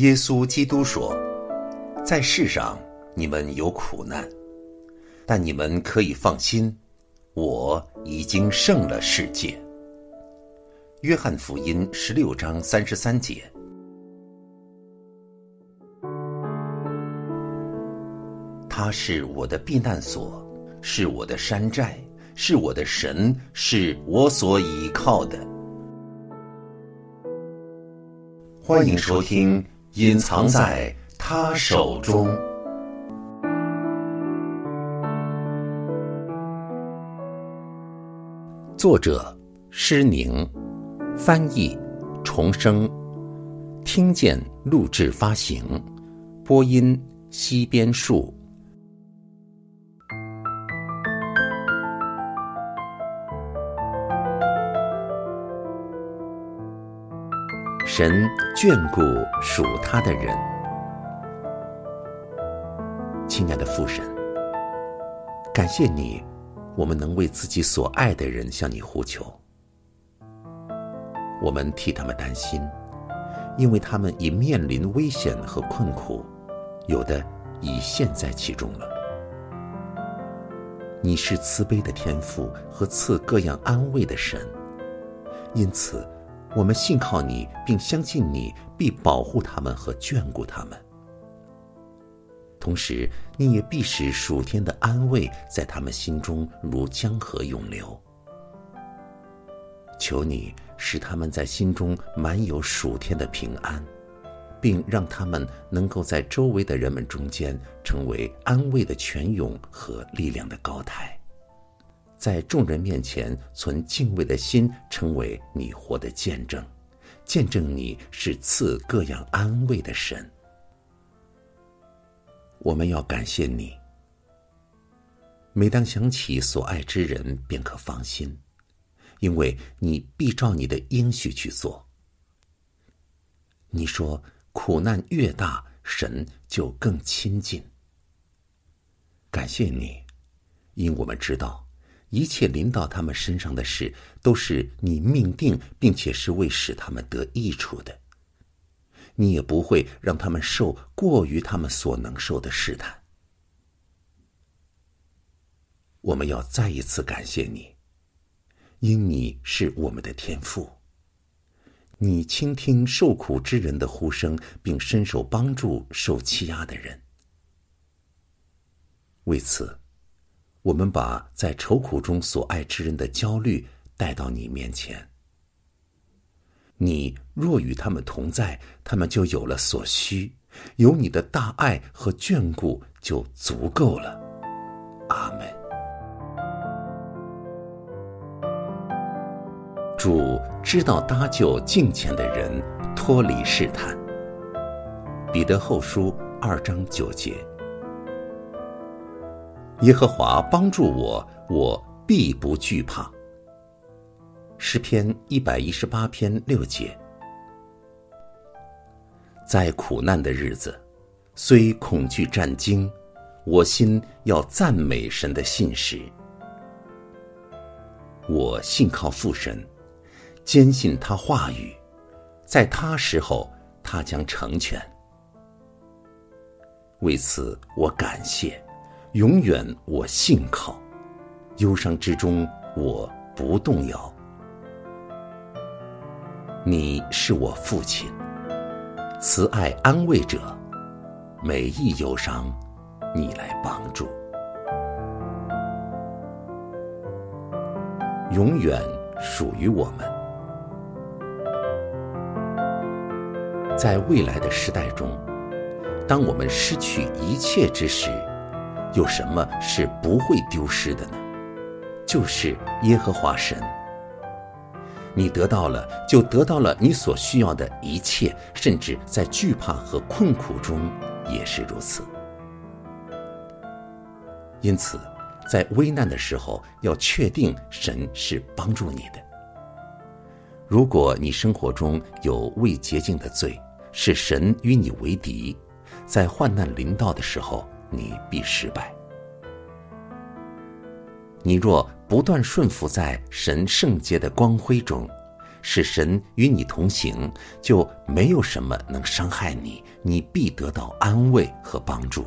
耶稣基督说：“在世上你们有苦难，但你们可以放心，我已经胜了世界。”约翰福音十六章三十三节。他是我的避难所，是我的山寨，是我的神，是我所倚靠的。欢迎收听《隐藏在他手中》，作者施宁，翻译重生，听见录制发行，播音西边树。神眷顾属他的人，亲爱的父神，感谢你，我们能为自己所爱的人向你呼求。我们替他们担心，因为他们已面临危险和困苦，有的已陷在其中了。你是慈悲的天赋和赐各样安慰的神，因此。我们信靠你，并相信你必保护他们和眷顾他们。同时，你也必使属天的安慰在他们心中如江河涌流。求你使他们在心中满有属天的平安，并让他们能够在周围的人们中间成为安慰的泉涌和力量的高台。在众人面前存敬畏的心，成为你活的见证，见证你是赐各样安慰的神。我们要感谢你。每当想起所爱之人，便可放心，因为你必照你的应许去做。你说苦难越大，神就更亲近。感谢你，因我们知道。一切临到他们身上的事，都是你命定，并且是为使他们得益处的。你也不会让他们受过于他们所能受的试探。我们要再一次感谢你，因你是我们的天父。你倾听受苦之人的呼声，并伸手帮助受欺压的人。为此。我们把在愁苦中所爱之人的焦虑带到你面前。你若与他们同在，他们就有了所需，有你的大爱和眷顾就足够了。阿门。主知道搭救敬虔的人脱离试探。彼得后书二章九节。耶和华帮助我，我必不惧怕。诗篇一百一十八篇六节，在苦难的日子，虽恐惧战惊，我心要赞美神的信实。我信靠父神，坚信他话语，在他时候，他将成全。为此，我感谢。永远我信靠，忧伤之中我不动摇。你是我父亲，慈爱安慰者，每一忧伤，你来帮助。永远属于我们，在未来的时代中，当我们失去一切之时。有什么是不会丢失的呢？就是耶和华神。你得到了，就得到了你所需要的一切，甚至在惧怕和困苦中也是如此。因此，在危难的时候，要确定神是帮助你的。如果你生活中有未洁净的罪，是神与你为敌，在患难临到的时候。你必失败。你若不断顺服在神圣洁的光辉中，使神与你同行，就没有什么能伤害你，你必得到安慰和帮助。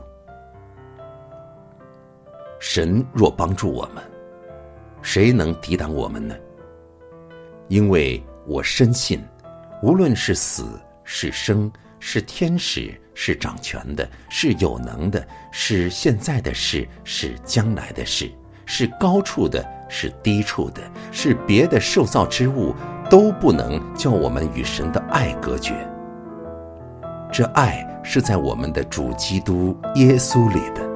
神若帮助我们，谁能抵挡我们呢？因为我深信，无论是死是生，是天使，是掌权的，是有能的，是现在的事，是将来的事，是高处的，是低处的，是别的受造之物，都不能叫我们与神的爱隔绝。这爱是在我们的主基督耶稣里的。